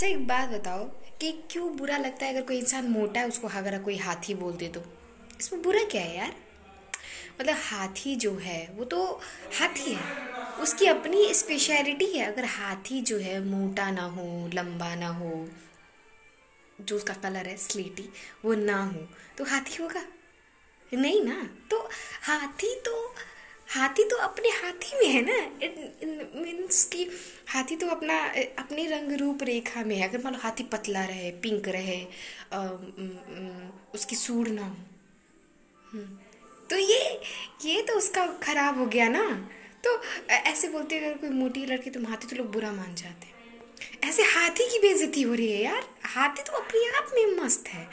अच्छा एक बात बताओ कि क्यों बुरा लगता है अगर कोई इंसान मोटा है, उसको अगर कोई हाथी बोल दे तो? इसमें बुरा क्या है यार? मतलब हाथी जो है, वो तो हाथी है। उसकी अपनी स्पेशलिटी है। अगर हाथी जो है, मोटा ना हो, लंबा ना हो, जो उसका कलर है स्लेटी वो ना हो तो हाथी होगा? नहीं ना? तो हाथी तो हाथी तो अपने हाथी में है ना? मीन्स कि हाथी तो अपना अपने रंग रूप रेखा में है। अगर मान लो हाथी पतला रहे पिंक रहे आ, उसकी सूढ़ ना हो हम्म, तो ये ये तो उसका खराब हो गया ना। तो ऐसे बोलते अगर कोई मोटी लड़की तुम हाथी तो लोग बुरा मान जाते हैं। ऐसे हाथी की बेइज्जती हो रही है यार। हाथी तो अपने आप में मस्त है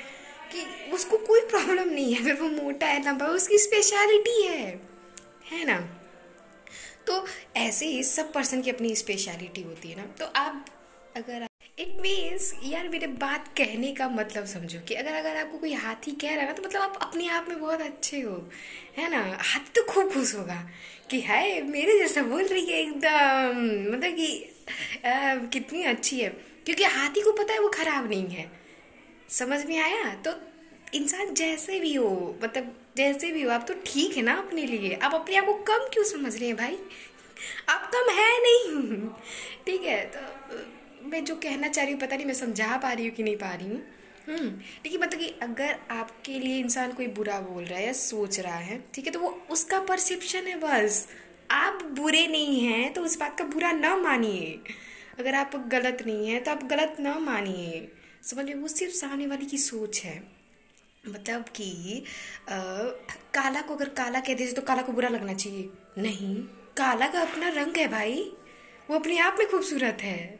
कि उसको कोई प्रॉब्लम नहीं है। अगर वो मोटा है ना लंबा उसकी स्पेशलिटी है। है ना? तो ऐसे ही सब पर्सन की अपनी स्पेशलिटी होती है ना। तो आप अगर इट मीन्स यार मेरे बात कहने का मतलब समझो कि अगर अगर आपको कोई हाथी कह रहा है ना तो मतलब आप अपने आप में बहुत अच्छे हो है ना? हाथी तो खूब खुश होगा कि है मेरे जैसा बोल रही है एकदम। मतलब कि आ, कितनी अच्छी है। क्योंकि हाथी को पता है वो खराब नहीं है। समझ में आया? तो इंसान जैसे भी हो मतलब जैसे भी हो आप तो ठीक है ना अपने लिए। आप अपने आप को कम क्यों समझ रहे हैं भाई? आप कम है नहीं। ठीक है तो मैं जो कहना चाह रही हूँ पता नहीं मैं समझा पा रही हूँ कि नहीं पा रही हूँ। हम्म, ठीक है मतलब कि अगर आपके लिए इंसान कोई बुरा बोल रहा है या सोच रहा है ठीक है तो वो उसका परसेप्शन है बस। आप बुरे नहीं हैं तो उस बात का बुरा ना मानिए। अगर आप गलत नहीं हैं तो आप गलत ना मानिए। समझ में वो सिर्फ़ सामने वाली की सोच है। मतलब कि काला को अगर काला कह दीजिए तो काला को बुरा लगना चाहिए। नहीं, काला का अपना रंग है भाई। वो अपने आप में खूबसूरत है।